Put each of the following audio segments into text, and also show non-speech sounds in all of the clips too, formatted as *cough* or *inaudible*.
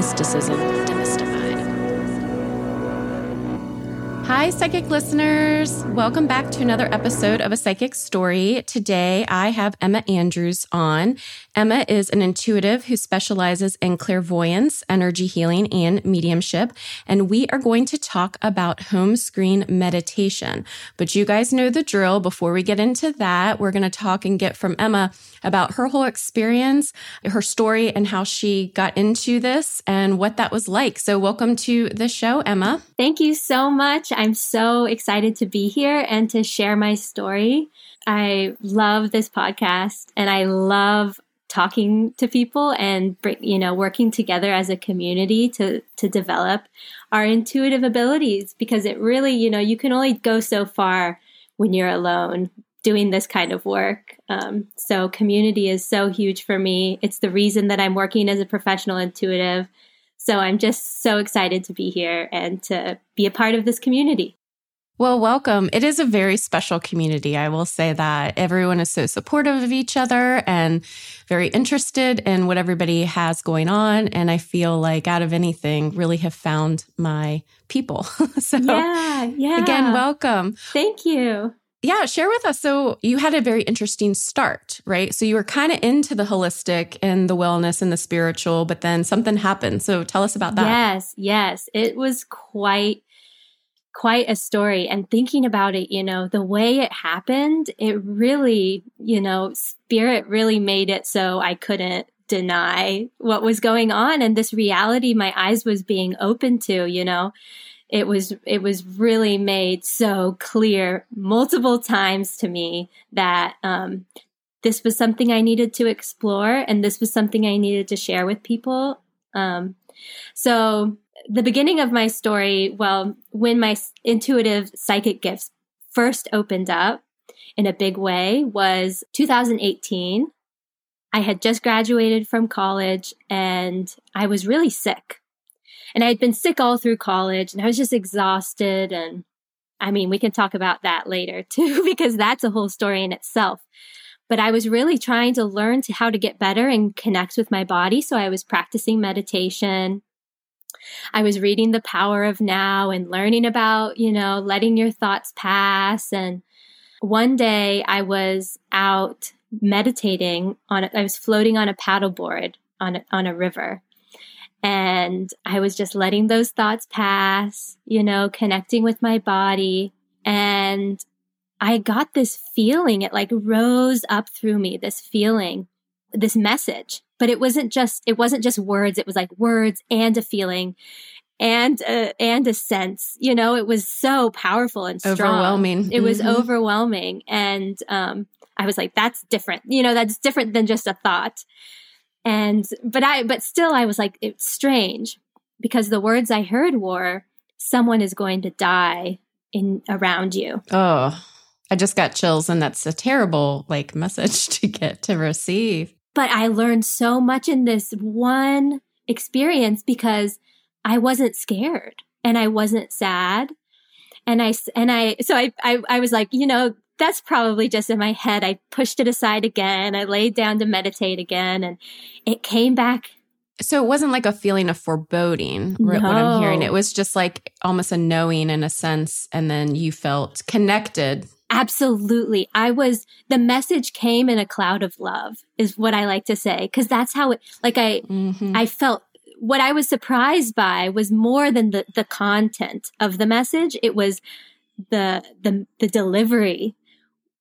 Mysticism Hi, psychic listeners. Welcome back to another episode of A Psychic Story. Today, I have Emma Andrews on. Emma is an intuitive who specializes in clairvoyance, energy healing, and mediumship. And we are going to talk about home screen meditation. But you guys know the drill. Before we get into that, we're going to talk and get from Emma about her whole experience, her story, and how she got into this and what that was like. So, welcome to the show, Emma. Thank you so much. I'm so excited to be here and to share my story. I love this podcast and I love talking to people and you know working together as a community to to develop our intuitive abilities because it really you know you can only go so far when you're alone doing this kind of work. Um, so community is so huge for me. It's the reason that i'm working as a professional intuitive. So I'm just so excited to be here and to be a part of this community. Well, welcome. It is a very special community. I will say that everyone is so supportive of each other and very interested in what everybody has going on. And I feel like out of anything, really have found my people. *laughs* so, yeah, yeah. Again, welcome. Thank you yeah, share with us. So you had a very interesting start, right? So you were kind of into the holistic and the wellness and the spiritual, but then something happened. So tell us about that. Yes, yes. It was quite quite a story and thinking about it, you know, the way it happened, it really, you know, spirit really made it so I couldn't deny what was going on and this reality my eyes was being open to, you know it was it was really made so clear multiple times to me that um, this was something I needed to explore, and this was something I needed to share with people. Um, so the beginning of my story, well, when my intuitive psychic gifts first opened up in a big way was 2018. I had just graduated from college and I was really sick. And I had been sick all through college and I was just exhausted. And I mean, we can talk about that later *laughs* too, because that's a whole story in itself. But I was really trying to learn to how to get better and connect with my body. So I was practicing meditation. I was reading The Power of Now and learning about, you know, letting your thoughts pass. And one day I was out meditating on, I was floating on a paddleboard on a, on a river and I was just letting those thoughts pass, you know, connecting with my body. And I got this feeling, it like rose up through me, this feeling, this message. But it wasn't just, it wasn't just words. It was like words and a feeling and a, and a sense, you know, it was so powerful and strong. Overwhelming. It was mm-hmm. overwhelming. And, um, I was like, that's different. You know, that's different than just a thought. And, but I, but still I was like, it's strange because the words I heard were, someone is going to die in around you. Oh, I just got chills and that's a terrible like message *laughs* to get to receive. But I learned so much in this one experience because I wasn't scared and I wasn't sad. And I, and I, so I, I, I was like, you know, that's probably just in my head. I pushed it aside again. I laid down to meditate again and it came back So it wasn't like a feeling of foreboding, no. what I'm hearing. It was just like almost a knowing in a sense. And then you felt connected. Absolutely. I was, the message came in a cloud of love is what I like to say. Cause that's how it, like I, mm-hmm. I felt what I was surprised by was more than the, the content of the message. It was the, the, the delivery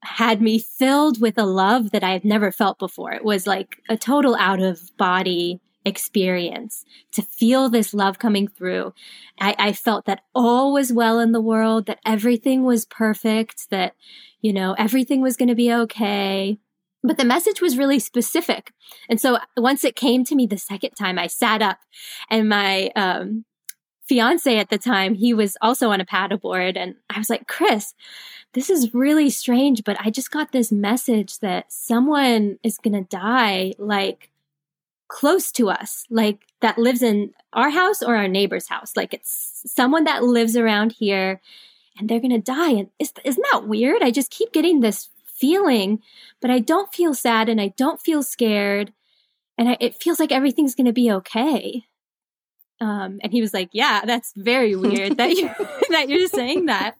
had me filled with a love that I had never felt before. It was like a total out of body experience to feel this love coming through. I, I, felt that all was well in the world, that everything was perfect, that, you know, everything was going to be okay. But the message was really specific. And so once it came to me the second time, I sat up and my, um, fiance at the time, he was also on a paddleboard and I was like, Chris, this is really strange, but I just got this message that someone is going to die like close to us, like that lives in our house or our neighbor's house. Like it's someone that lives around here and they're going to die. And isn't that weird? I just keep getting this feeling, but I don't feel sad and I don't feel scared. And I, it feels like everything's going to be okay. Um, and he was like, "Yeah, that's very weird that you *laughs* that you're saying that."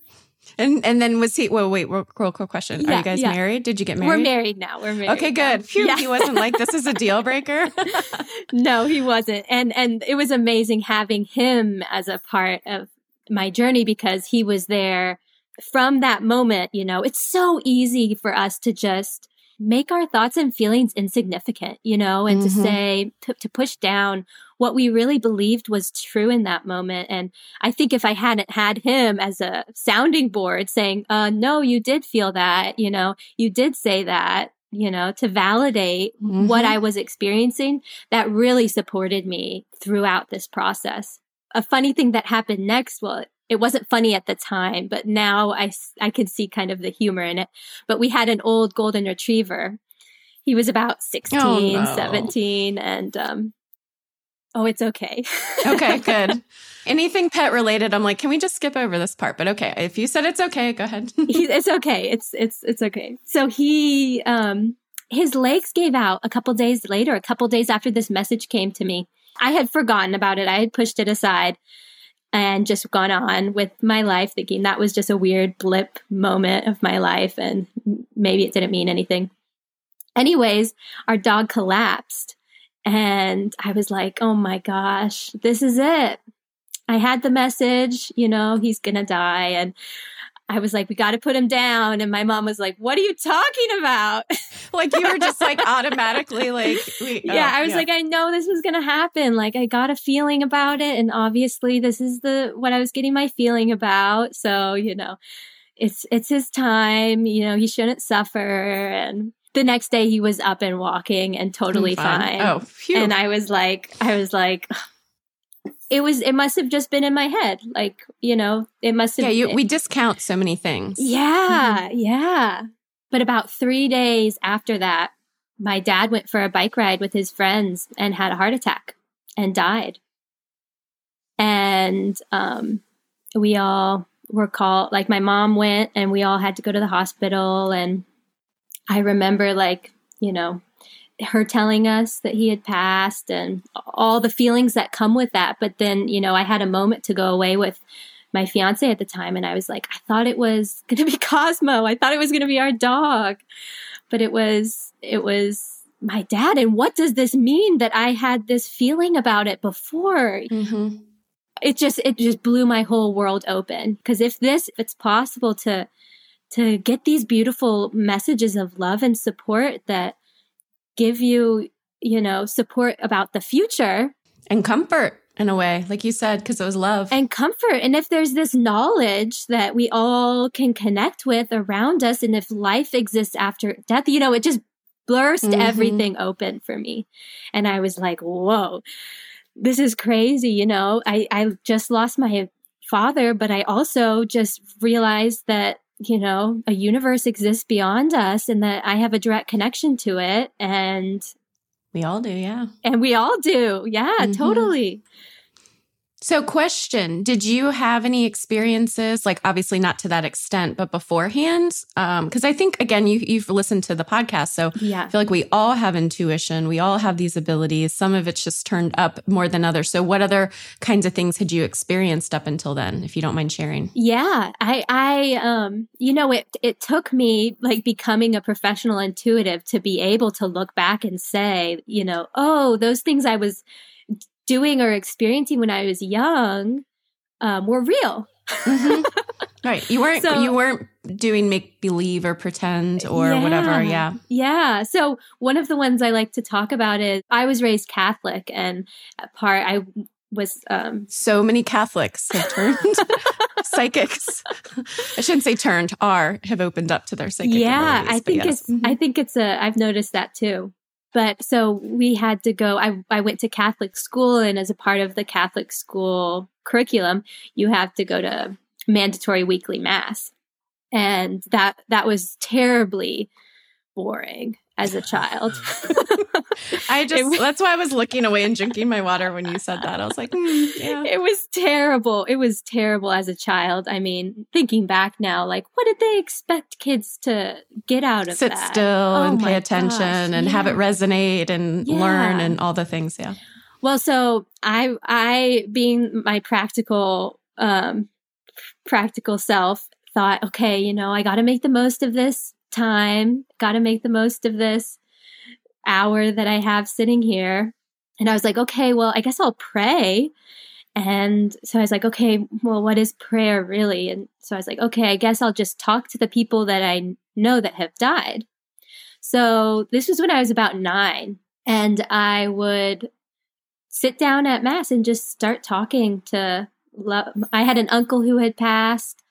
And and then was he? Well, wait, real, real quick question: yeah, Are you guys yeah. married? Did you get married? We're married now. We're married. Okay, good. Phew, yeah. He wasn't like this is a deal *laughs* breaker. *laughs* no, he wasn't, and and it was amazing having him as a part of my journey because he was there from that moment. You know, it's so easy for us to just make our thoughts and feelings insignificant, you know, and mm-hmm. to say, to, to push down what we really believed was true in that moment. And I think if I hadn't had him as a sounding board saying, uh, no, you did feel that, you know, you did say that, you know, to validate mm-hmm. what I was experiencing, that really supported me throughout this process. A funny thing that happened next, well, it wasn't funny at the time, but now I, I could see kind of the humor in it. But we had an old golden retriever. He was about 16, oh, no. 17, and, um, oh, it's okay. *laughs* okay, good. Anything pet related, I'm like, can we just skip over this part? But okay, if you said it's okay, go ahead. *laughs* it's okay. It's, it's, it's okay. So he, um, his legs gave out a couple days later, a couple days after this message came to me. I had forgotten about it. I had pushed it aside and just gone on with my life thinking that was just a weird blip moment of my life and maybe it didn't mean anything. Anyways, our dog collapsed and I was like, oh my gosh, this is it. I had the message, you know, he's going to die. And I was like, we got to put him down. And my mom was like, what are you talking about? *laughs* like you were just like automatically like, we, oh, yeah, I was yeah. like, I know this was going to happen. Like I got a feeling about it. And obviously this is the, what I was getting my feeling about. So, you know, it's, it's his time, you know, he shouldn't suffer. And the next day he was up and walking and totally fine. fine. Oh, phew. And I was like, I was like, it was it must have just been in my head like you know it must have yeah you, we discount so many things. Yeah mm-hmm. yeah. But about three days after that my dad went for a bike ride with his friends and had a heart attack and died. And um, we all were called like my mom went and we all had to go to the hospital. And i remember like you know her telling us that he had passed and all the feelings that come with that. But then, you know, I had a moment to go away with my fiance at the time and I was like, I thought it was *laughs* going to be Cosmo. I thought it was going to be our dog. But it was, it was my dad. And what does this mean that I had this feeling about it before? Mm-hmm. It just, it just blew my whole world open. Cause if this, if it's possible to, to get these beautiful messages of love and support that give you, you know, support about the future and comfort in a way, like you said, because it was love and comfort. And if there's this knowledge that we all can connect with around us, and if life exists after death, you know, it just burst mm-hmm. everything open for me. And I was like, whoa, this is crazy. You know, I, I just lost my father, but I also just realized that you know, a universe exists beyond us and that I have a direct connection to it. And we all do, yeah. And we all do. Yeah, mm-hmm. totally. So, question Did you have any experiences, like obviously not to that extent, but beforehand? Because um, I think, again, you, you've listened to the podcast. So, yeah. I feel like we all have intuition. We all have these abilities. Some of it's just turned up more than others. So, what other kinds of things had you experienced up until then, if you don't mind sharing? Yeah. I, I, um, you know, it, it took me like becoming a professional intuitive to be able to look back and say, you know, oh, those things I was doing or experiencing when I was young um, were real. mm-hmm. *laughs* Right. You weren't so, you weren't doing make believe or pretend or yeah, whatever. Yeah. Yeah. So one of the ones I like to talk about is I was raised Catholic and part I was um so many Catholics have turned *laughs* psychics. I shouldn't say turned, are have opened up to their psychic. Yeah, I think yes. it's I think it's a I've noticed that too. But so we had to go, I, I went to Catholic school, and as a part of the Catholic school curriculum, you have to go to mandatory weekly mass. And that, that was terribly boring as a *laughs* child. *laughs* I just, that's why I was looking away and drinking my water when you said that. I was like, mm, yeah. It was terrible. It was terrible as a child. I mean, thinking back now, like, what did they expect kids to get out of Sit that? still oh and pay attention gosh, and yeah. have it resonate and yeah. learn and all the things. Yeah. Well, so I, I being my practical, um, practical self thought, okay, you know, I got to make the most of this time, got to make the most of this hour that I have sitting here. And I was like, okay, well, I guess I'll pray. And so I was like, okay, well, what is prayer really? And so I was like, okay, I guess I'll just talk to the people that I know that have died. So this was when I was about nine, and I would sit down at mass and just start talking to. I had an uncle who had passed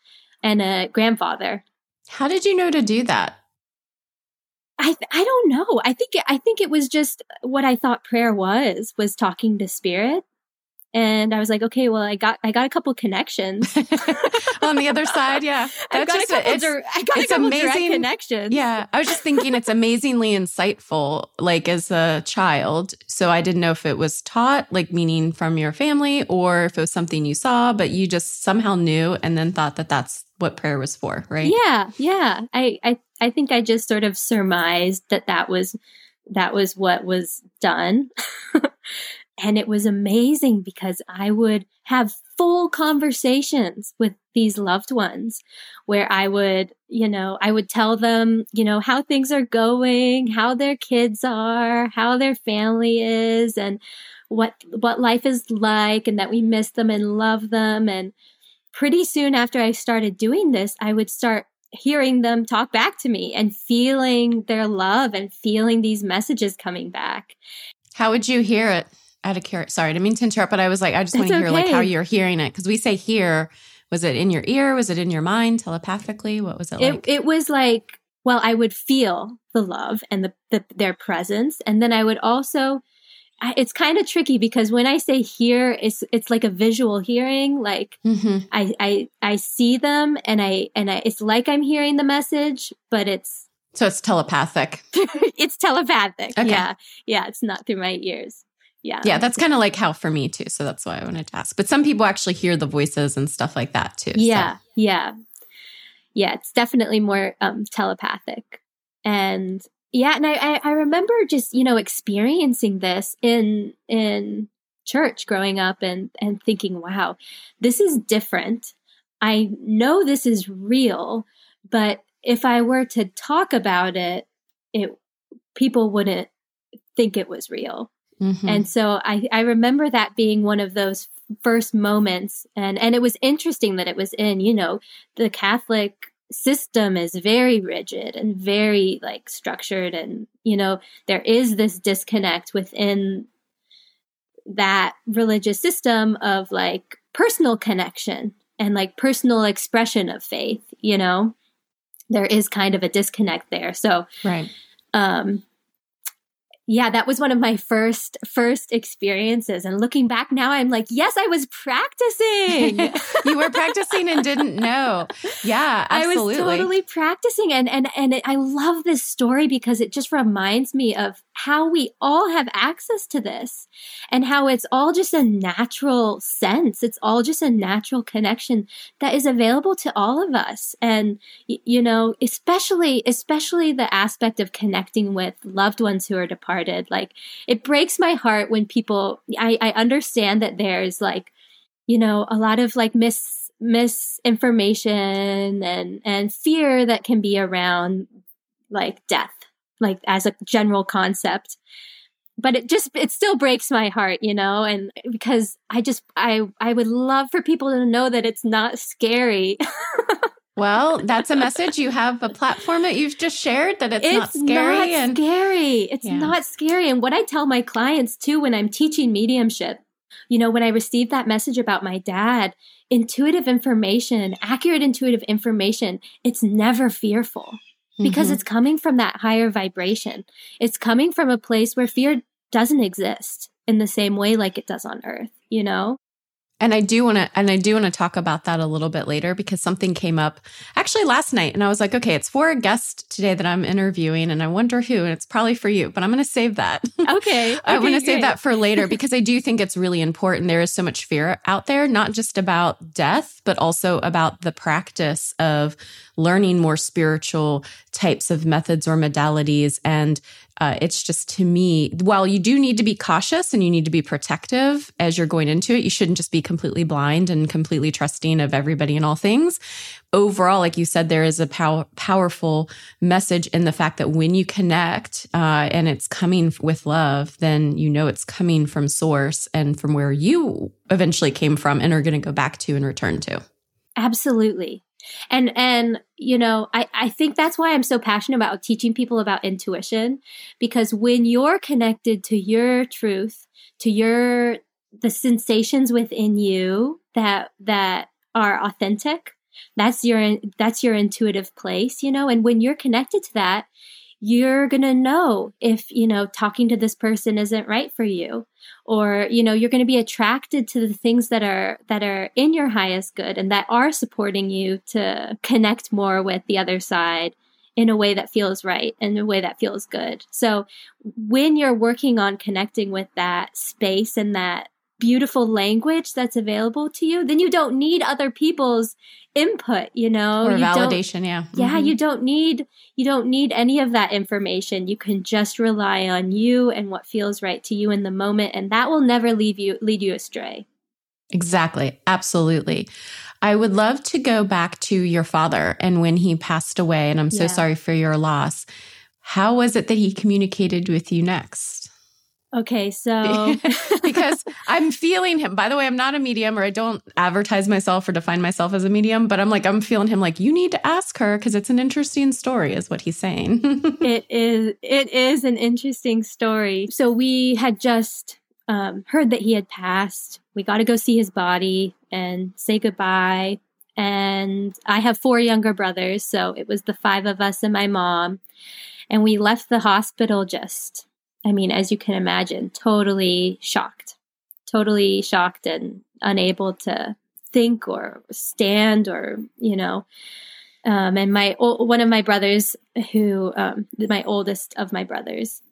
and a grandfather, how did you know to do that? I I don't know. I think I think it was just what I thought prayer was was talking to spirit. And I was like, okay, well, I got I got a couple connections *laughs* on the other side. Yeah, *laughs* I got just, a couple. It's, I got it's amazing connections. Yeah, I was just thinking it's amazingly insightful. Like as a child, so I didn't know if it was taught, like meaning from your family, or if it was something you saw, but you just somehow knew and then thought that that's what prayer was for, right? Yeah, yeah. I I I think I just sort of surmised that that was that was what was done. *laughs* and it was amazing because I would have full conversations with these loved ones where I would, you know, I would tell them, you know, how things are going, how their kids are, how their family is and what what life is like and that we miss them and love them and pretty soon after I started doing this, I would start hearing them talk back to me and feeling their love and feeling these messages coming back. How would you hear it? Out of curiosity, sorry, I didn't mean to interrupt, but I was like, I just want to hear okay. like how you're hearing it because we say hear. Was it in your ear? Was it in your mind telepathically? What was it like? It, it was like, well, I would feel the love and the, the their presence, and then I would also it's kind of tricky because when I say hear, it's it's like a visual hearing. Like mm-hmm. I I I see them and I and I it's like I'm hearing the message, but it's so it's telepathic. *laughs* it's telepathic. Okay. Yeah, yeah. It's not through my ears. Yeah, yeah. That's kind of like how for me too. So that's why I wanted to ask. But some people actually hear the voices and stuff like that too. Yeah, so. yeah, yeah. It's definitely more um, telepathic, and yeah, and I, I remember just you know experiencing this in in church growing up and and thinking, wow, this is different. I know this is real, but if I were to talk about it, it people wouldn't think it was real. Mm-hmm. And so I, I remember that being one of those first moments and and it was interesting that it was in you know the catholic system is very rigid and very like structured and you know there is this disconnect within that religious system of like personal connection and like personal expression of faith you know? There is kind of a disconnect there. So right. um yeah, that was one of my first first experiences. And looking back now, I'm like, yes, I was practicing. *laughs* you were practicing and didn't know. Yeah, absolutely. *laughs* I was totally practicing, and and and I love this story because it just reminds me of how we all have access to this, and how it's all just a natural sense. It's all just a natural connection that is available to all of us, and you know, especially especially the aspect of connecting with loved ones who are departed. Like it breaks my heart when people I, I understand that there's like, you know, a lot of like mis misinformation and and fear that can be around like death, like as a general concept but it just it still breaks my heart you know and because i just i i would love for people to know that it's not scary *laughs* Well, that's a message. You have a platform that you've just shared that it's, it's not scary. It's not and scary. It's yeah. not scary. And what I tell my clients too when I'm teaching mediumship, you know, when I received that message about my dad, intuitive information, accurate intuitive information, it's never fearful because mm-hmm. it's coming from that higher vibration. It's coming from a place where fear doesn't exist in the same way like it does on earth, you know? And I do want to, and I do want to talk about that a little bit later because something came up actually last night. And I was like, okay, it's for a guest today that I'm interviewing. And I wonder who, and it's probably for you, but I'm going to save that. Okay. *laughs* okay I want to save that for later because I do think it's really important. There is so much fear out there, not just about death, but also about the practice of learning more spiritual types of methods or modalities. And uh, it's just to me, while you do need to be cautious and you need to be protective as you're going into it, you shouldn't just be completely blind and completely trusting of everybody and all things. Overall, like you said, there is a pow- powerful message in the fact that when you connect uh, and it's coming with love, then you know it's coming from source and from where you eventually came from and are going to go back to and return to. Absolutely. And and you know, I, I think that's why I'm so passionate about teaching people about intuition. Because when you're connected to your truth, to your the sensations within you that that are authentic, that's your that's your intuitive place, you know, and when you're connected to that, you're going to know if, you know, talking to this person isn't right for you or, you know, you're going to be attracted to the things that are that are in your highest good and that are supporting you to connect more with the other side in a way that feels right in a way that feels good. So when you're working on connecting with that space and that beautiful language that's available to you, then you don't need other people's input, you know, or you validation. Yeah. Yeah. Mm-hmm. You don't need, you don't need any of that information. You can just rely on you and what feels right to you in the moment. And that will never leave you, lead you astray. Exactly. Absolutely. I would love to go back to your father and when he passed away. And I'm so yeah. sorry for your loss. How was it that he communicated with you next? Okay, *laughs* so because *laughs* I'm feeling him. By the way, I'm not a medium or I don't advertise myself or define myself as a medium, but I'm like I'm feeling him like you need to ask her because it's an interesting story is what he's saying. *laughs* it is it is an interesting story. So we had just um, heard that he had passed. We got to go see his body and say goodbye. And I have four younger brothers, so it was the five of us and my mom. And we left the hospital just I mean, as you can imagine, totally shocked, totally shocked and unable to think or stand or, you know. Um, and my one of my brothers, who um, my oldest of my brothers,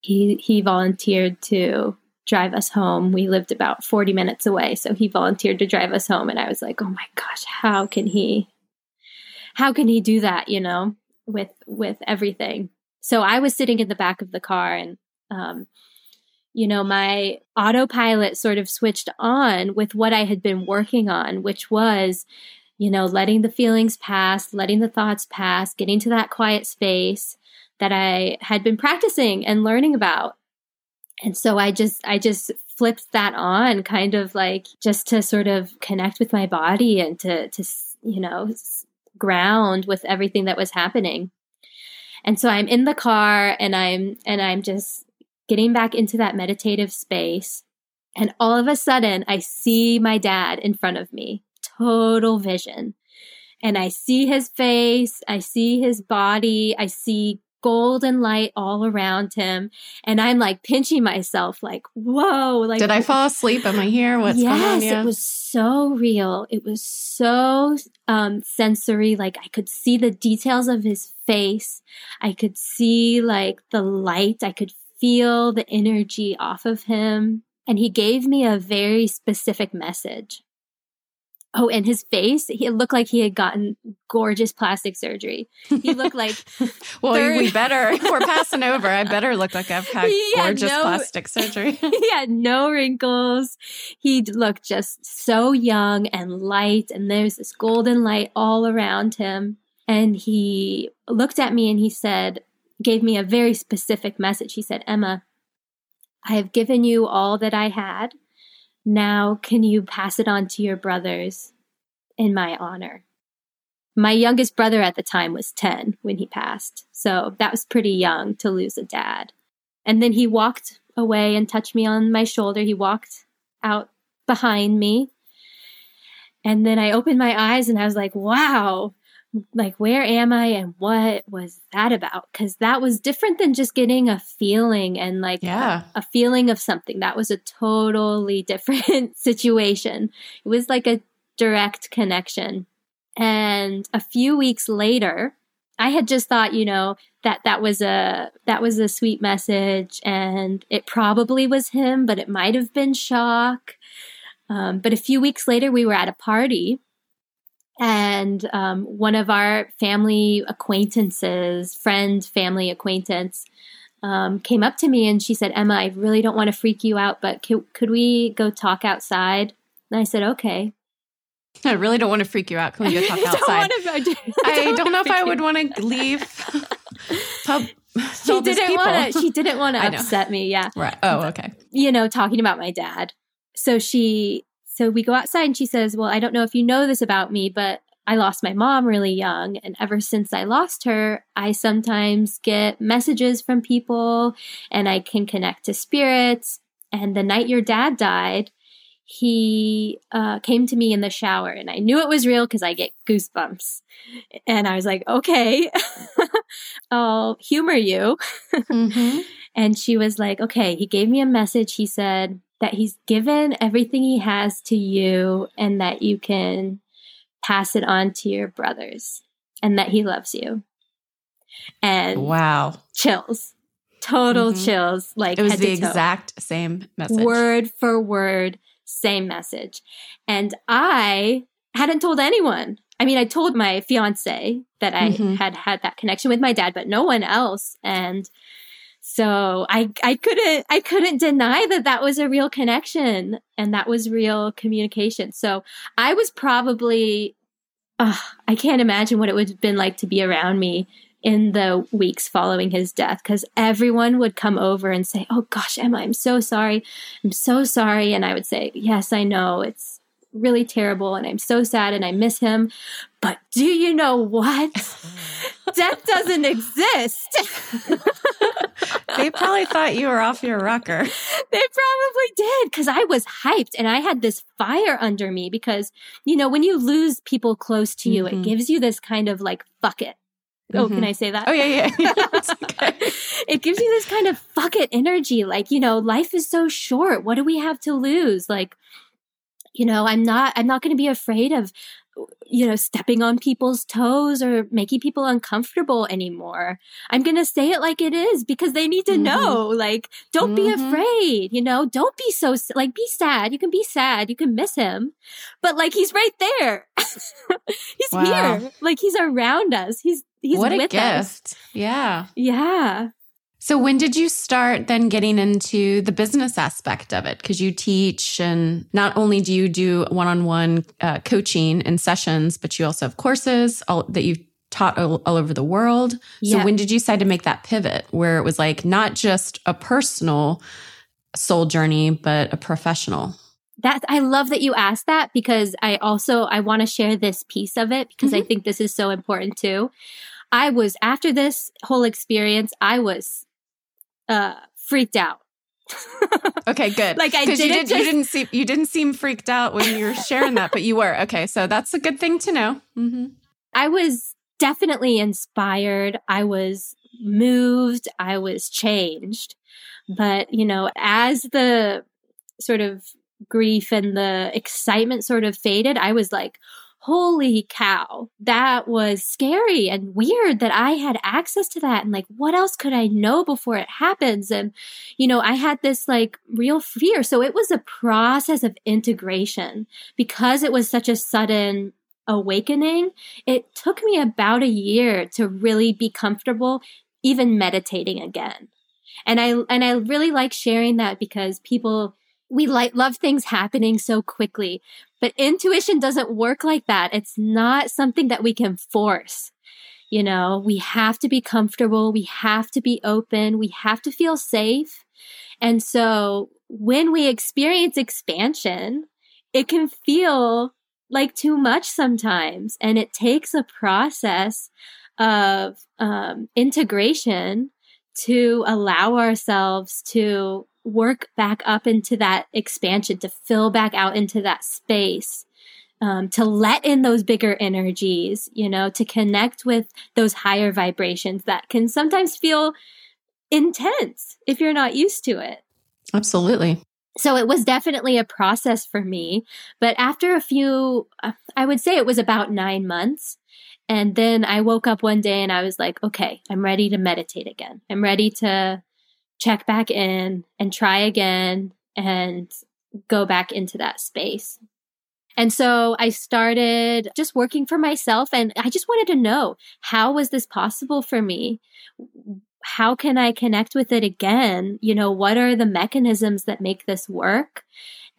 he he volunteered to drive us home. We lived about forty minutes away, so he volunteered to drive us home. And I was like, oh my gosh, how can he? How can he do that? You know, with with everything. So I was sitting in the back of the car, and um, you know, my autopilot sort of switched on with what I had been working on, which was, you know, letting the feelings pass, letting the thoughts pass, getting to that quiet space that I had been practicing and learning about. And so I just, I just flipped that on kind of like just to sort of connect with my body and to, to, you know, ground with everything that was happening. And so I'm in the car and I'm, and I'm just getting back into that meditative space. And all of a sudden, I see my dad in front of me, total vision. And I see his face, I see his body, I see golden light all around him. And I'm like pinching myself, like, whoa. Like, did I fall asleep? Am I here? What's yes, going on? Yeah. it was so real. It was so um, sensory. Like I could see the details of his face. I could see like the light. I could feel the energy off of him. And he gave me a very specific message. Oh, and his face, he looked like he had gotten gorgeous plastic surgery. He looked like *laughs* Well, third... we better *laughs* we're passing over. I better look like I've had gorgeous no, plastic surgery. *laughs* he had no wrinkles. He looked just so young and light and there's this golden light all around him. And he looked at me and he said, gave me a very specific message. He said, Emma, I have given you all that I had. Now, can you pass it on to your brothers in my honor? My youngest brother at the time was 10 when he passed. So that was pretty young to lose a dad. And then he walked away and touched me on my shoulder. He walked out behind me. And then I opened my eyes and I was like, wow, like where am i and what was that about? Because that was different than just getting a feeling and like yeah. a, a, feeling of something. That was a totally *laughs* different situation. It was like a direct connection. And a few weeks later i had just thought you know that that was a that was a sweet message and it probably was him but it might have been shock. Um, but a few weeks later we were at a party and um, one of our family acquaintances, friend, family acquaintance, um, came up to me and she said, Emma, I really don't want to freak you out, but could, could we go talk outside? And I said, okay. *laughs* I really don't want to freak you out. Can we go talk outside? don't to, I don't, I *laughs* don't know if I would want to leave. *laughs* Pub, she didn't want to. She didn't want to upset me. Yeah. Right. Oh, okay. You know, talking about my dad. So she so we go outside and she says, Well, I don't know if you know this about me, but I lost my mom really young. And ever since I lost her, I sometimes get messages from people and I can connect to spirits. And the night your dad died, he uh, came to me in the shower and I knew it was real because I get goosebumps. And I was like, okay, *laughs* I'll humor you. Mm-hmm. *laughs* and she was like, okay, he gave me a message. He said, that he's given everything he has to you and that you can pass it on to your brothers and that he loves you. And wow, chills, total mm-hmm. chills. Like it was the exact same message, word for word, same message. And I hadn't told anyone. I mean, I told my fiance that I mm-hmm. had had that connection with my dad, but no one else. And so I, I couldn't, I couldn't deny that that was a real connection and that was real communication. So I was probably, uh, I can't imagine what it would have been like to be around me in the weeks following his death because everyone would come over and say, Oh gosh, Emma, I'm so sorry. I'm so sorry. And I would say, Yes, I know. It's, really terrible and I'm so sad and I miss him. But do you know what? *laughs* Death doesn't exist. *laughs* they probably thought you were off your rocker. *laughs* They probably did because I was hyped and I had this fire under me because, you know, when you lose people close to you, mm-hmm. it gives you this kind of like, fuck it. Oh, mm-hmm. can I say that? Oh, yeah, yeah. yeah. *laughs* *laughs* okay. it gives you this kind of fuck it energy. Like, you know, life is so short. What do we have to lose? Like, you know i'm not i'm not going to be afraid of you know stepping on people's toes or making people uncomfortable anymore. I'm going to say it like it is because they need to mm-hmm. know like don't mm-hmm. be afraid you know? Don't be so like be sad. You can be sad. You can miss him. But like he's right there. *laughs* He's wow. here like he's around us. He's he's what with a gift. Us. yeah. Yeah so when did you start then getting into the business aspect of it? Because you teach, and not only do you do one-on-one uh, coaching and sessions, but you also have courses all, that you've taught all, all over the world. Yeah. So when did you decide to make that pivot, where it was like not just a personal soul journey, but a professional? that I love that you asked that because I also I want to share this piece of it because mm-hmm. I think this is so important too. I was after this whole experience, I was uh, freaked out. *laughs* okay, good. Like I didn't you, did, just... you didn't seem you didn't seem freaked out when you were sharing that, but you were okay. So that's a good thing to know. Mm-hmm. I was definitely inspired. I was moved, I was changed. But, you know, as the sort of grief and the excitement sort of faded, I was like, holy cow, that was scary and weird that I had access to that. And like, what else could I know before it happens? And, you know, I had this like real fear. So it was a process of integration because it was such a sudden awakening. It took me about a year to really be comfortable even meditating again. And I, and I really like sharing that because people, we like love things happening so quickly. But intuition doesn't work like that. It's not something that we can force. You know, we have to be comfortable. We have to be open. We have to feel safe. And so when we experience expansion, it can feel like too much sometimes. And it takes a process of um, integration to allow ourselves to work back up into that expansion, to fill back out into that space, um, to let in those bigger energies, you know, to connect with those higher vibrations that can sometimes feel intense if you're not used to it. Absolutely. So it was definitely a process for me. But after a few, uh, I would say it was about nine months. And then I woke up one day and I was like, okay, I'm ready to meditate again. I'm ready to check back in and try again and go back into that space. And so I started just working for myself and I just wanted to know how was this possible for me? How can I connect with it again? You know, what are the mechanisms that make this work?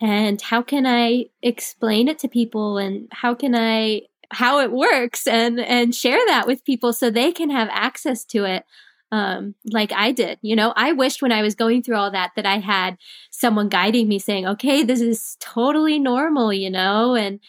And how can I explain it to people and how can I how it works and and share that with people so they can have access to it um, like I did. You know, I wished when I was going through all that that I had someone guiding me saying, okay, this is totally normal, you know, and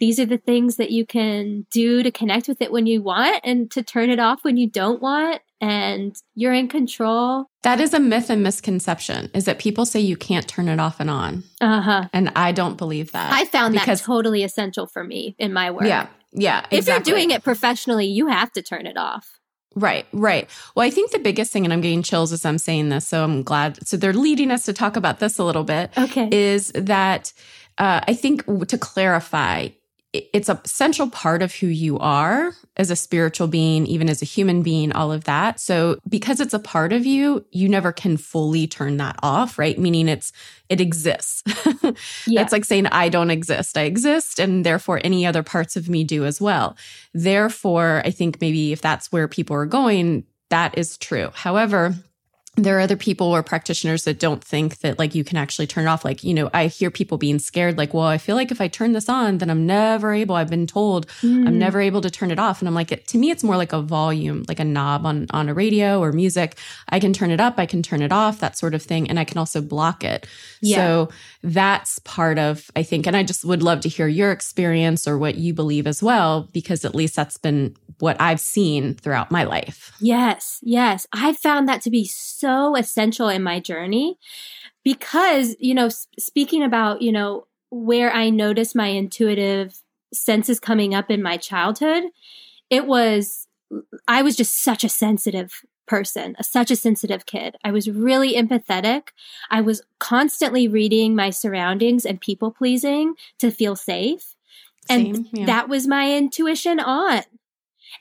these are the things that you can do to connect with it when you want and to turn it off when you don't want. And you're in control. That is a myth and misconception is that people say you can't turn it off and on. Uh huh. And I don't believe that. I found because, that totally essential for me in my work. Yeah. Yeah. Exactly. If you're doing it professionally, you have to turn it off. Right, right. Well, I think the biggest thing, and I'm getting chills as I'm saying this, so I'm glad. So they're leading us to talk about this a little bit. Okay. Is that uh, I think to clarify, it's a central part of who you are as a spiritual being, even as a human being, all of that. So because it's a part of you, you never can fully turn that off, right? Meaning it's, it exists. *laughs* yeah. That's like saying, I don't exist. I exist. And therefore any other parts of me do as well. Therefore, I think maybe if that's where people are going, that is true. However, there are other people or practitioners that don't think that like you can actually turn it off. Like, you know, I hear people being scared, like, well, I feel like if I turn this on, then I'm never able, I've been told mm. I'm never able to turn it off. And I'm like, to me, it's more like a volume, like a knob on, on a radio or music. I can turn it up, I can turn it off, that sort of thing. And I can also block it. Yeah. So that's part of, I think, and I just would love to hear your experience or what you believe as well, because at least that's been what I've seen throughout my life. Yes. Yes. I found that to be so so essential in my journey because, you know, speaking about, you know, where I noticed my intuitive senses coming up in my childhood, it was, I was just such a sensitive person, such a sensitive kid. I was really empathetic. I was constantly reading my surroundings and people pleasing to feel safe. Same, and yeah. that was my intuition on.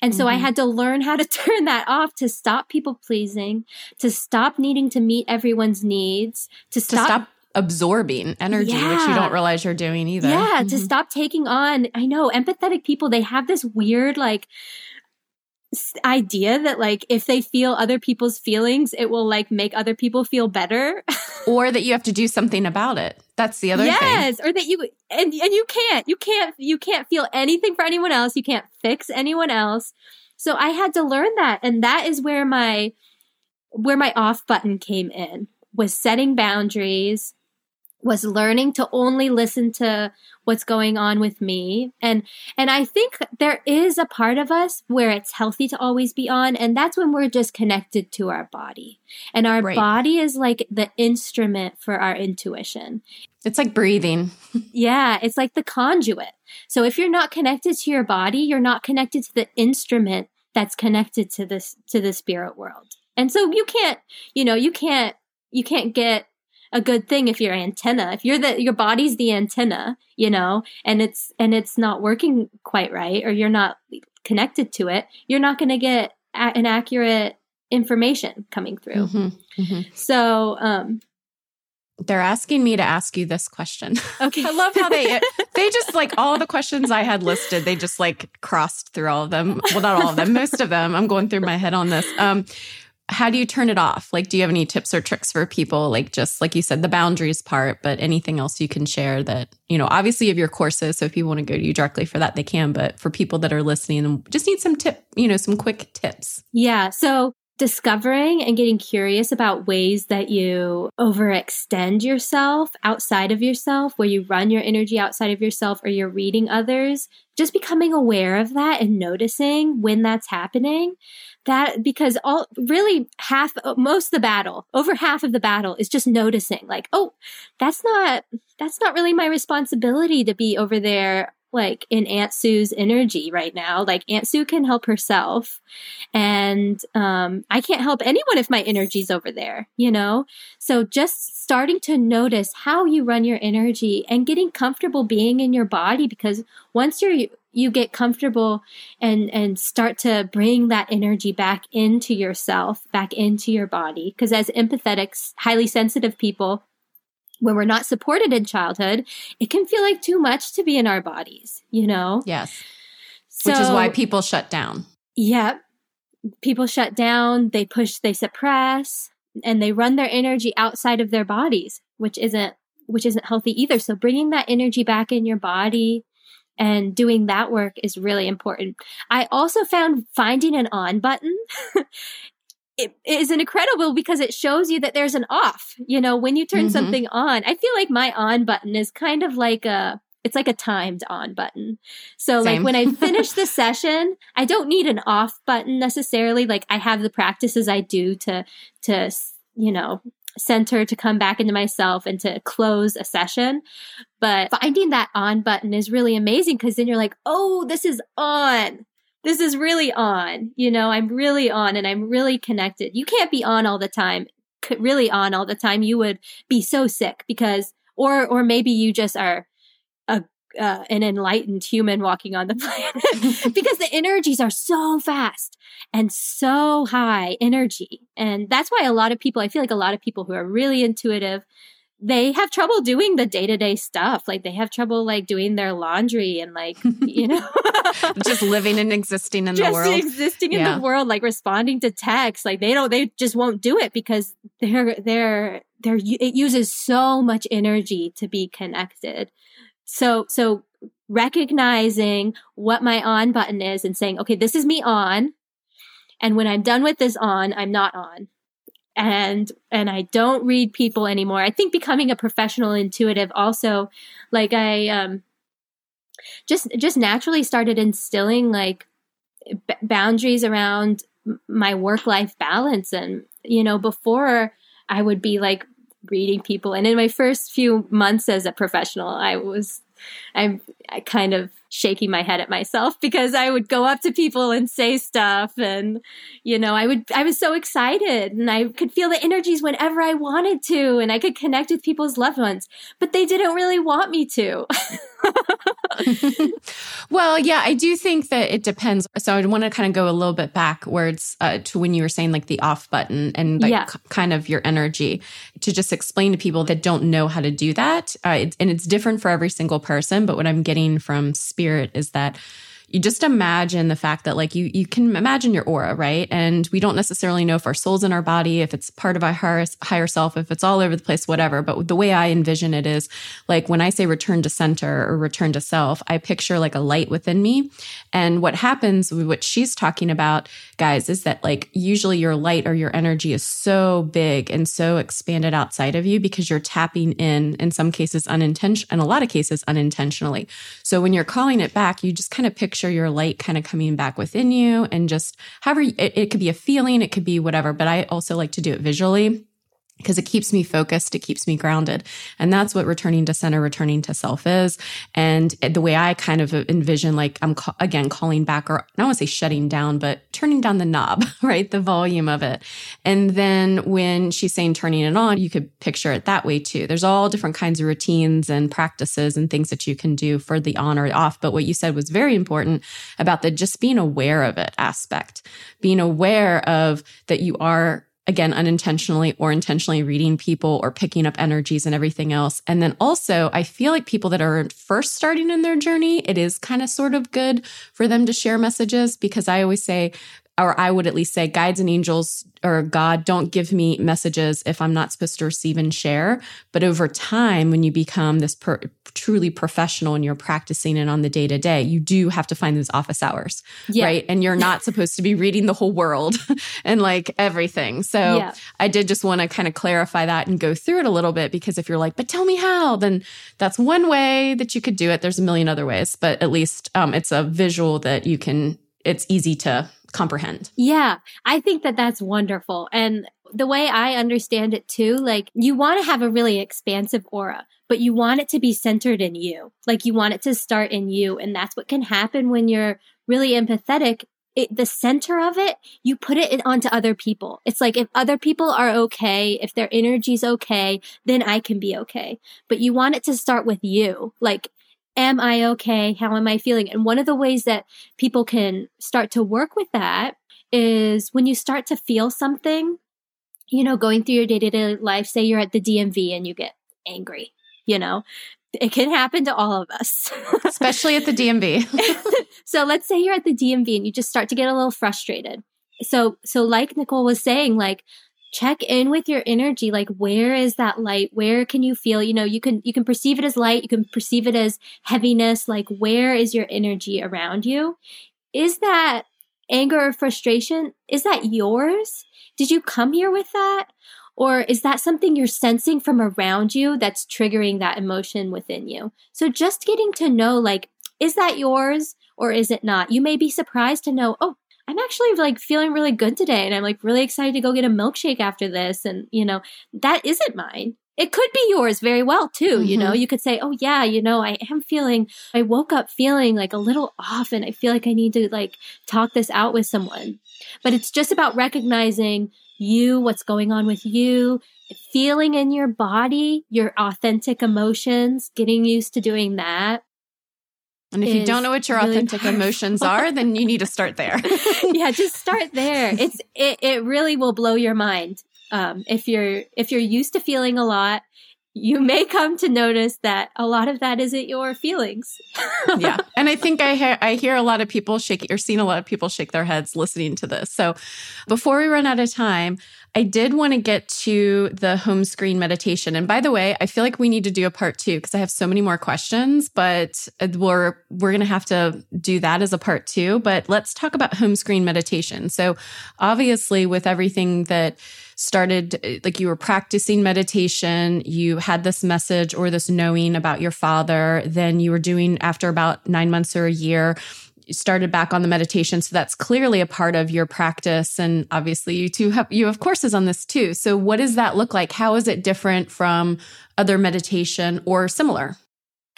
And so mm-hmm. I had to learn how to *laughs* turn that off to stop people pleasing, to stop needing to meet everyone's needs, to stop, to stop absorbing energy, yeah. which you don't realize you're doing either. Yeah, mm-hmm. to stop taking on. I know empathetic people, they have this weird, like, idea that like if they feel other people's feelings it will like make other people feel better *laughs* or that you have to do something about it that's the other yes, thing. Yes or that you and and you can't you can't you can't feel anything for anyone else. You can't fix anyone else. So i had to learn that and that is where my where my off button came in was setting boundaries was learning to only listen to what's going on with me. And and i think there is a part of us where it's healthy to always be on and that's when we're just connected to our body. And our right. body is like the instrument for our intuition. It's like breathing. *laughs* Yeah it's like the conduit. So if you're not connected to your body you're not connected to the instrument that's connected to this to the spirit world. And so you can't, you know, you can't you can't get a good thing if your antenna if you're the your body's the antenna you know and it's and it's not working quite right or you're not connected to it you're not going to get a- an accurate information coming through mm-hmm, mm-hmm. so um they're asking me to ask you this question. Okay. *laughs* I love how they *laughs* they just like all the questions I had listed, they just like crossed through all of them. Well, not all of them, most of them. I'm going through my head on this. Um how do you turn it off? Like do you have any tips or tricks for people like just like you said the boundaries part, but anything else you can share that, you know, obviously have your courses, so if people want to go to you directly for that they can, but for people that are listening and just need some tip, you know, some quick tips. Yeah. So discovering and getting curious about ways that you overextend yourself outside of yourself, where you run your energy outside of yourself or you're reading others, just becoming aware of that and noticing when that's happening. That because all really half, most of the battle, over half of the battle is just noticing like, oh, that's not, that's not really my responsibility to be over there like in Aunt Sue's energy right now. Like Aunt Sue can help herself. And um, I can't help anyone if my energy's over there, you know? So just starting to notice how you run your energy and getting comfortable being in your body because once you're you get comfortable and and start to bring that energy back into yourself back into your body because as empathetic highly sensitive people when we're not supported in childhood, it can feel like too much to be in our bodies, you know? Yes. So, Which is why people shut down. Yeah. People shut down, they push, they suppress, and they run their energy outside of their bodies, which isn't which isn't healthy either. So bringing that energy back in your body and doing that work is really important. I also found finding an on button *laughs* it is incredible because it shows you that there's an off. You know, when you turn mm-hmm. something on, I feel like my on button is kind of like a it's like a timed on button. So Same. like when I *laughs* finish the session, I don't need an off button necessarily. Like I have the practices I do to to you know center to come back into myself and to close a session. But finding that on button is really amazing because then you're like, oh, this is on this is really on. You know, I'm really on and I'm really connected. You can't be on all the time, really on all the time. You would be so sick because, or, or maybe you just are a, uh, an enlightened human walking on the *laughs* planet *laughs* because the energies are so fast and so high energy. And that's why a lot of people, I feel like a lot of people who are really intuitive, they have trouble doing the day-to-day stuff. Like they have trouble like doing their laundry and like you know *laughs* just living and existing in just the world. existing in yeah. the world like responding to texts. Like they don't they just won't do it because they're they're they're it uses so much energy to be connected. So so recognizing what my on button is and saying okay this is me on and when i'm done with this on i'm not on and and I don't read people anymore. I think becoming a professional intuitive also like I um just just naturally started instilling like b- boundaries around my work life balance and you know before I would be like reading people and in my first few months as a professional I was I'm kind of shaking my head at myself because I would go up to people and say stuff and you know I would I was so excited and I could feel the energies whenever I wanted to and I could connect with people's loved ones but they didn't really want me to *laughs* *laughs* well, yeah, I do think that it depends. So I want to kind of go a little bit backwards uh, to when you were saying like the off button and like yeah. c- kind of your energy to just explain to people that don't know how to do that. Uh, it, and it's different for every single person. But what I'm getting from spirit is that you just imagine the fact that like you you can imagine your aura, right? And we don't necessarily know if our soul's in our body, if it's part of our higher, higher self, if it's all over the place, whatever. But the way I envision it is like when I say return to center or return to self, I picture like a light within me. And what happens, what she's talking about, guys, is that like usually your light or your energy is so big and so expanded outside of you because you're tapping in, in some cases unintentional, in a lot of cases unintentionally. So when you're calling it back, you just kind of picture your light kind of coming back within you and just however it, it could be a feeling, it could be whatever, but I also like to do it visually because it keeps me focused, it keeps me grounded. And that's what returning to center, returning to self is. And the way I kind of envision, like I'm ca- again calling back, or I don't want to say shutting down, but turning down the knob, *laughs* right? The volume of it. And then when she's saying turning it on, you could picture it that way too. There's all different kinds of routines and practices and things that you can do for the on or off. But what you said was very important about the just being aware of it aspect, being aware of that you are again, unintentionally or intentionally reading people or picking up energies and everything else. And then also, I feel like people that are first starting in their journey, it is kind of sort of good for them to share messages because I always say, or I would at least say, guides and angels or God don't give me messages if I'm not supposed to receive and share. But over time, when you become this per- truly professional and you're practicing it on the day to day, you do have to find those office hours, yeah. right? And you're not *laughs* supposed to be reading the whole world *laughs* and like everything. So yeah. I did just want to kind of clarify that and go through it a little bit because if you're like, but tell me how, then that's one way that you could do it. There's a million other ways, but at least um, it's a visual that you can, it's easy to comprehend. Yeah, I think that that's wonderful. And the way I understand it too, like you want to have a really expansive aura, but you want it to be centered in you. Like you want it to start in you. And that's what can happen when you're really empathetic. It, the center of it, you put it onto other people. It's like if other people are okay, if their energy's okay, then I can be okay. But you want it to start with you. Like am I okay? How am I feeling? And one of the ways that people can start to work with that is when you start to feel something, you know, going through your day to day life, say you're at the DMV and you get angry, you know, it can happen to all of us, *laughs* especially at the DMV. *laughs* so let's say you're at the DMV and you just start to get a little frustrated. So, so like Nichole was saying, like check in with your energy like where is that light? Where can you feel you know you can you can perceive it as light you can perceive it as heaviness like where is your energy around you? Is that anger or frustration is that yours? Did you come here with that? Or is that something you're sensing from around you that's triggering that emotion within you? So just getting to know like is that yours or is it not? You may be surprised to know oh I'm actually like feeling really good today and I'm like really excited to go get a milkshake after this. And, you know, that isn't mine. It could be yours very well too. Mm-hmm. You know, mm-hmm. you could say, Oh yeah, you know, I am feeling, I woke up feeling like a little off and I feel like I need to like talk this out with someone. But it's just about recognizing you, what's going on with you, feeling in your body, your authentic emotions, getting used to doing that. And if you don't know what your really authentic powerful. emotions are, then you need to start there. *laughs* yeah, just start there. *laughs* It's it, it really will blow your mind. Um, if you're if you're used to feeling a lot, you may come to notice that a lot of that isn't your feelings. *laughs* yeah. And I think I, hear I hear a lot of people shake or seen a lot of people shake their heads listening to this. So before we run out of time, I did want to get to the home screen meditation. And by the way, I feel like we need to do a part two because I have so many more questions, but uh, we're, we're going to have to do that as a part two. But let's talk about home screen meditation. So obviously with everything that started, like you were practicing meditation, you had this message or this knowing about your father, then you were doing after about nine months or a year, you started back on the meditation. So that's clearly a part of your practice. And obviously you two have you have courses on this too. So what does that look like? How is it different from other meditation or similar?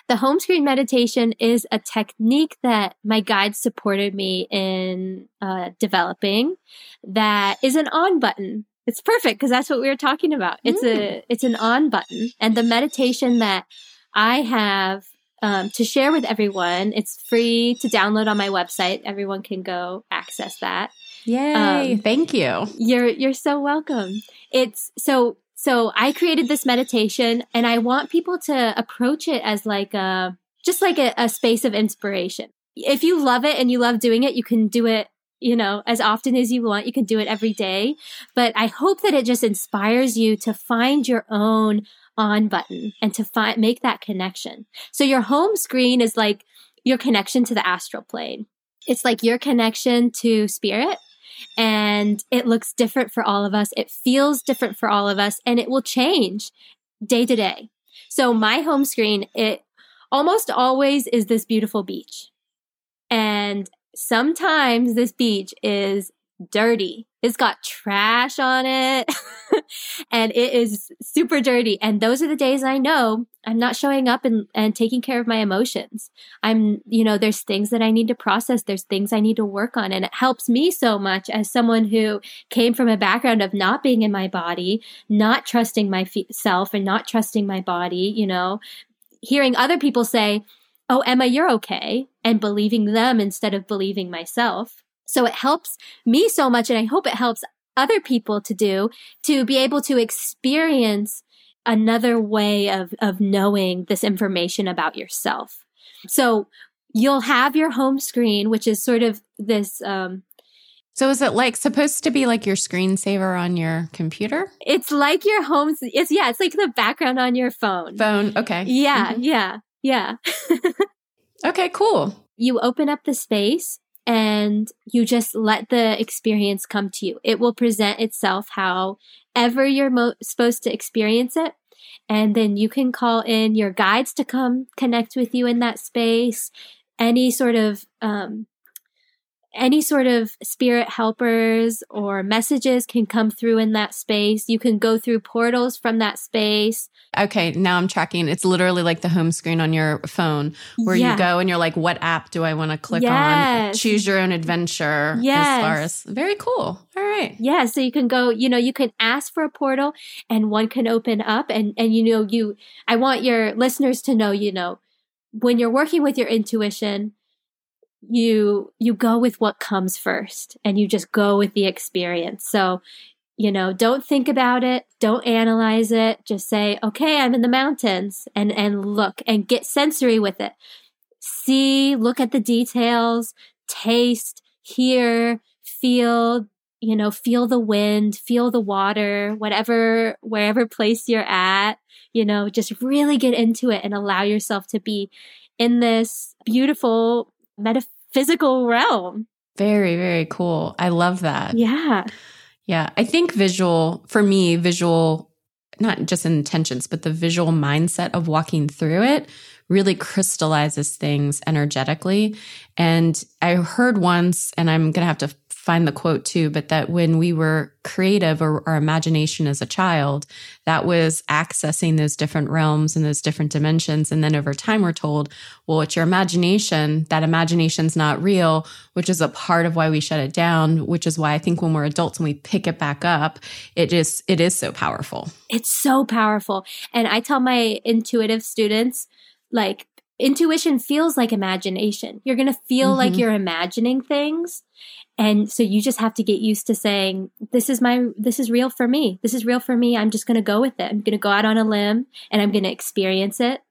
The home screen meditation is a technique that my guide supported me in uh, developing that is an on button it's perfect because that's what we were talking about it's mm. a it's an on button and the meditation that i have um, to share with everyone. It's free to download on my website. Everyone can go access that. Yay! Um, Thank you. You're you're so welcome. It's so so I created this meditation, and I want people to approach it as like a just like a, a space of inspiration. If you love it and you love doing it, you can do it you know, as often as you want. You can do it every day. But I hope that it just inspires you to find your own on button and to find, make that connection. So your home screen is like your connection to the astral plane. It's like your connection to spirit and it looks different for all of us. It feels different for all of us and it will change day to day. So my home screen, it almost always is this beautiful beach. And sometimes this beach is dirty. It's got trash on it *laughs* and it is super dirty. And those are the days I know I'm not showing up and, and taking care of my emotions. I'm, you know, there's things that I need to process. There's things I need to work on. And it helps me so much as someone who came from a background of not being in my body, not trusting myself and not trusting my body, you know, hearing other people say, Oh, Emma, you're okay. And believing them instead of believing myself so it helps me so much. And I hope it helps other people to do to be able to experience another way of, of knowing this information about yourself. So you'll have your home screen, which is sort of this, um, so is it like supposed to be like your screensaver on your computer? It's like your home. It's yeah. It's like the background on your phone. Phone. Okay. Yeah. Mm-hmm. Yeah. Yeah. *laughs* okay. Cool. You open up the space and you just let the experience come to you. It will present itself however you're mo- supposed to experience it. And then you can call in your guides to come connect with you in that space. Any sort of um, any sort of spirit helpers or messages can come through in that space. You can go through portals from that space. Okay, now I'm tracking. It's literally like the home screen on your phone where yeah. you go and you're like, what app do I want to click yes. on? Choose your own adventure. Yes. As far as very cool. All right. Yeah. So you can go, you know, you can ask for a portal and one can open up and, and, you know, you, I want your listeners to know, you know, when you're working with your intuition, you you go with what comes first and you just go with the experience. So you know don't think about it don't analyze it just say okay i'm in the mountains and and look and get sensory with it. See look at the details taste hear feel you know feel the wind feel the water whatever wherever place you're at you know just really get into it and allow yourself to be in this beautiful metaphysical realm. Very, very cool. I love that. Yeah. Yeah. I think visual, for me, visual, not just intentions, but the visual mindset of walking through it really crystallizes things energetically. And I heard once, and I'm going to have to find the quote too, but that when we were creative or our imagination as a child, that was accessing those different realms and those different dimensions. And then over time, we're told, well, it's your imagination. That imagination's not real, which is a part of why we shut it down, which is why I think when we're adults and we pick it back up, it just, it is so powerful. It's so powerful. And I tell my intuitive students, like, intuition feels like imagination. You're going to feel mm-hmm. like you're imagining things. And so you just have to get used to saying, this is my, this is real for me. This is real for me. I'm just going to go with it. I'm going to go out on a limb and I'm going to experience it.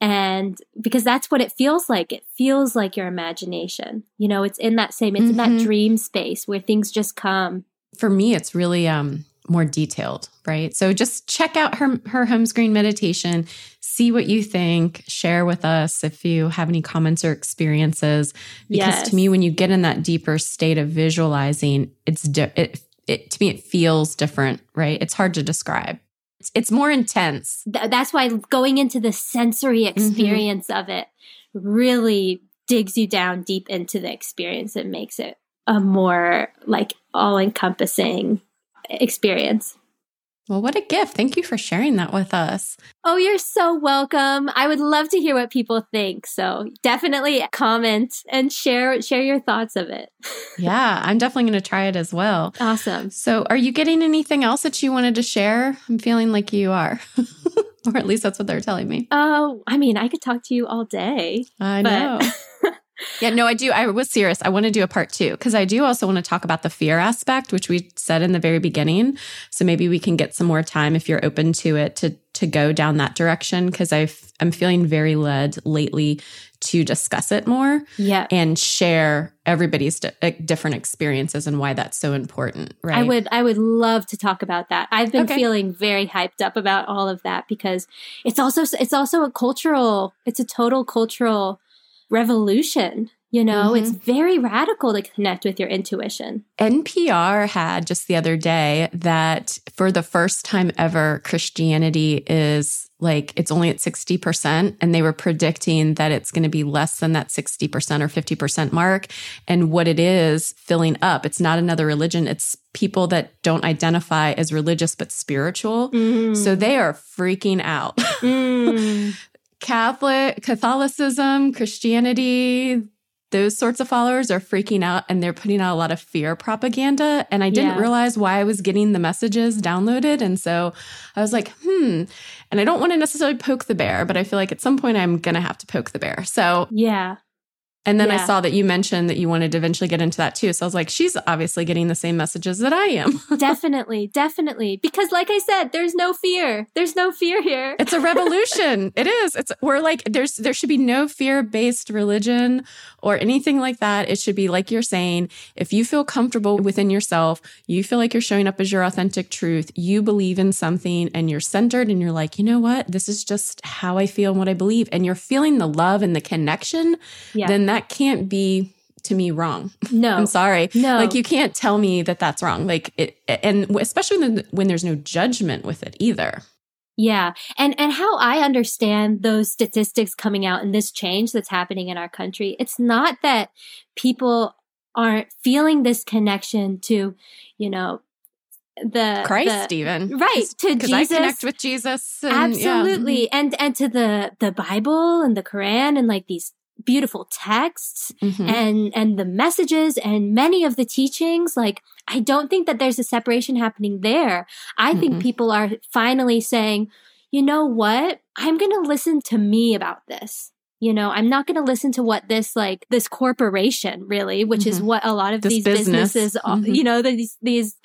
And because that's what it feels like. It feels like your imagination. You know, it's in that same, it's mm-hmm. in that mm-hmm. dream space where things just come. For me, it's really, um, more detailed, right? So just check out her her home screen meditation, see what you think, share with us if you have any comments or experiences because yes. to me when you get in that deeper state of visualizing, it's di- it, it to me it feels different, right? It's hard to describe. It's, it's more intense. Th- that's why going into the sensory mm-hmm. experience mm-hmm. of it really digs you down deep into the experience and makes it a more like all encompassing experience. Well, what a gift. Thank you for sharing that with us. Oh, you're so welcome. I would love to hear what people think. So definitely comment and share share your thoughts of it. *laughs* yeah, I'm definitely going to try it as well. Awesome. So, are you getting anything else that you wanted to share? I'm feeling like you are. *laughs* or at least that's what they're telling me. Oh, I mean, I could talk to you all day. I know. *laughs* yeah, no, I do. I was serious. I want to do a part two because I do also want to talk about the fear aspect, which we said in the very beginning. So maybe we can get some more time if you're open to it to to go down that direction because i I'm feeling very led lately to discuss it more. Yeah, and share everybody's di- uh, different experiences and why that's so important. Right. I would I would love to talk about that. I've been okay. feeling very hyped up about all of that because it's also it's also a cultural. It's a total cultural revolution You know, mm-hmm. it's very radical to connect with your intuition. NPR had just the other day that for the first time ever, Christianity is like it's only at 60%. And they were predicting that it's going to be less than that 60% or 50% mark. And what it is filling up, it's not another religion, it's people that don't identify as religious but spiritual. Mm. So they are freaking out. *laughs* Mm. Catholic, Catholicism, Christianity, those sorts of followers are freaking out and they're putting out a lot of fear propaganda. And I didn't yeah. realize why I was getting the messages downloaded. And so I was like, hmm. And I don't want to necessarily poke the bear, but I feel like at some point I'm going to have to poke the bear. So, yeah. And then yeah. I saw that you mentioned that you wanted to eventually get into that too. So I was like, she's obviously getting the same messages that I am. *laughs* definitely, definitely. Because like I said, there's no fear. There's no fear here. It's a revolution. *laughs* it is. It's we're like there's there should be no fear-based religion or anything like that. It should be like you're saying, if you feel comfortable within yourself, you feel like you're showing up as your authentic truth, you believe in something and you're centered and you're like, you know what? This is just how I feel and what I believe. And you're feeling the love and the connection, yeah. then that can't be to me wrong. No. *laughs* I'm sorry. No. Like you can't tell me that that's wrong. Like it, and especially when, when there's no judgment with it either. Yeah. And and how I understand those statistics coming out and this change that's happening in our country, it's not that people aren't feeling this connection to, you know, the Christ the, even right to Jesus. I connect with Jesus. And, absolutely, yeah. and and to the the Bible and the Quran and like these beautiful texts mm-hmm. and and the messages and many of the teachings like i don't think that there's a separation happening there i mm-hmm. think people are finally saying you know what i'm going to listen to me about this you know i'm not going to listen to what this like this corporation really which mm-hmm. is what a lot of this these business. businesses mm-hmm. you know these these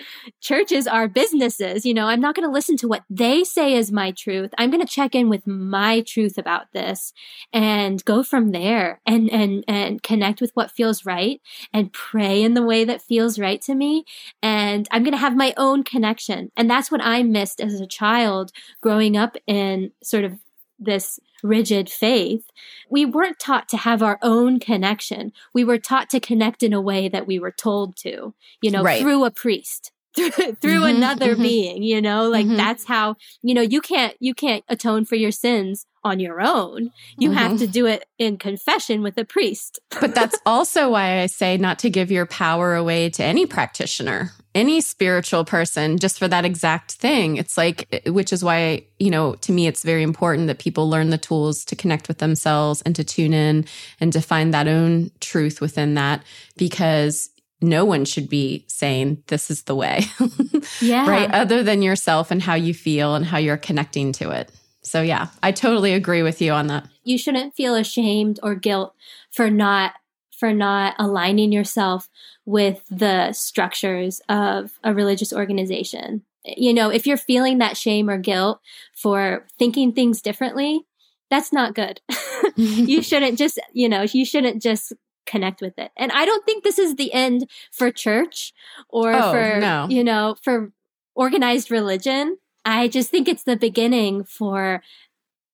churches are businesses you know i'm not going to listen to what they say is my truth i'm going to check in with my truth about this and go from there and and and connect with what feels right and pray in the way that feels right to me and i'm going to have my own connection and that's what i missed as a child growing up in sort of this rigid faith, we weren't taught to have our own connection. We were taught to connect in a way that we were told to, you know, right. through a priest. *laughs* through, through mm-hmm, another mm-hmm. being, you know, like mm-hmm. that's how, you know, you can't, you can't atone for your sins on your own. You have to mm-hmm. do it in confession with a priest. but that's also why I say not to give your power away to any practitioner any spiritual person just for that exact thing. It's like, which is why, you know, to me, it's very important that people learn the tools to connect with themselves and to tune in and to find that own truth within that because no one should be saying this is the way. *laughs* yeah. Right. Other than yourself and how you feel and how you're connecting to it. So, yeah, I totally agree with you on that. You shouldn't feel ashamed or guilt for not for not aligning yourself with the structures of a religious organization. You know, if you're feeling that shame or guilt for thinking things differently, that's not good. *laughs* you *laughs* shouldn't just, you know, you shouldn't just connect with it. And I don't think this is the end for church or oh, for, no. you know, for organized religion. I just think it's the beginning for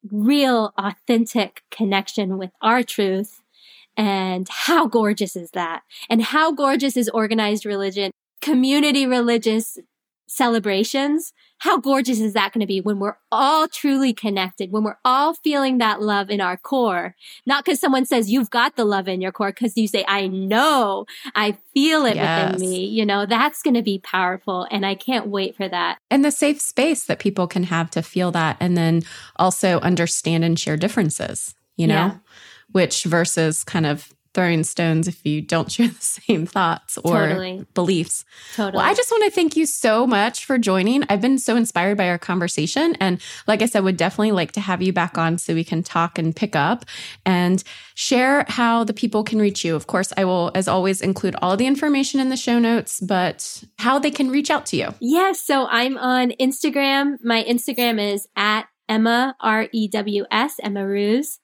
real authentic connection with our truth and how gorgeous is that? And how gorgeous is organized religion, community religious celebrations? How gorgeous is that going to be when we're all truly connected, when we're all feeling that love in our core? Not because someone says you've got the love in your core, because you say, I know, I feel it yes. within me. You know, that's going to be powerful. And I can't wait for that. And the safe space that people can have to feel that and then also understand and share differences, you know? Yeah which versus kind of throwing stones if you don't *laughs* share the same thoughts or totally. beliefs. Totally. Well, I just want to thank you so much for joining. I've been so inspired by our conversation. And like I said, would definitely like to have you back on so we can talk and pick up and share how the people can reach you. Of course, I will, as always, include all the information in the show notes, but how they can reach out to you. Yes. so I'm on Instagram. My Instagram is at Emma, R E W S, Emma Rews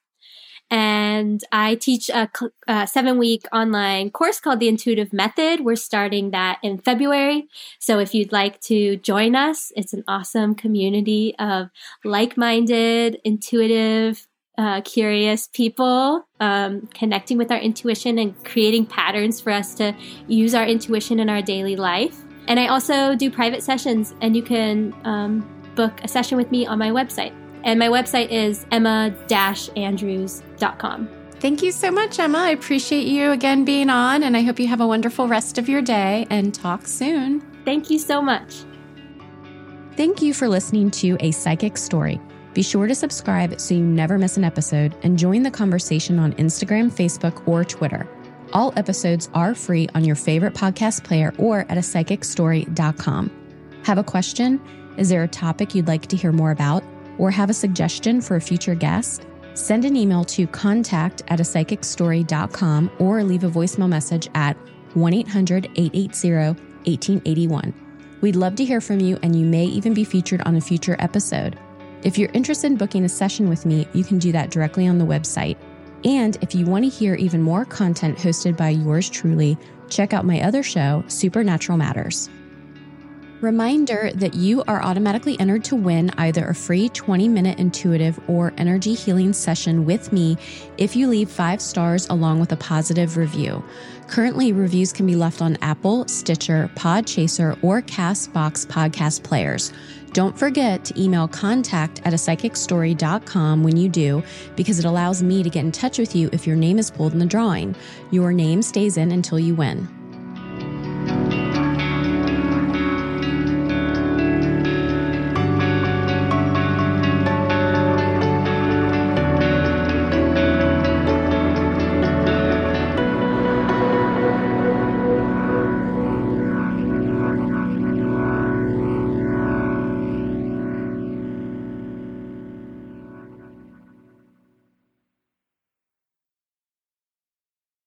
and I teach a, a, seven week online course called The Intuitive Method. We're starting that in February. So if you'd like to join us, it's an awesome community of like minded, intuitive, uh, curious people, um, connecting with our intuition and creating patterns for us to use our intuition in our daily life. And I also do private sessions, and you can um, book a session with me on my website. And my website is emma-andrews.com. Thank you so much, Emma. I appreciate you again being on, and I hope you have a wonderful rest of your day and talk soon. Thank you so much. Thank you for listening to A Psychic's Story. Be sure to subscribe so you never miss an episode and join the conversation on Instagram, Facebook, or Twitter. All episodes are free on your favorite podcast player or at a psychicstory.com. Have a question? Is there a topic you'd like to hear more about? Or have a suggestion for a future guest? Send an email to contact at a or leave a voicemail message at 1 800 880 1881. We'd love to hear from you, and you may even be featured on a future episode. If you're interested in booking a session with me, you can do that directly on the website. And if you want to hear even more content hosted by yours truly, check out my other show, Supernatural Matters. Reminder that you are automatically entered to win either a free 20 minute intuitive or energy healing session with me if you leave five stars along with a positive review. Currently, reviews can be left on Apple, Stitcher, Podchaser, or Castbox podcast players. Don't forget to email contact at a psychicstory.com when you do, because it allows me to get in touch with you if your name is pulled in the drawing. Your name stays in until you win.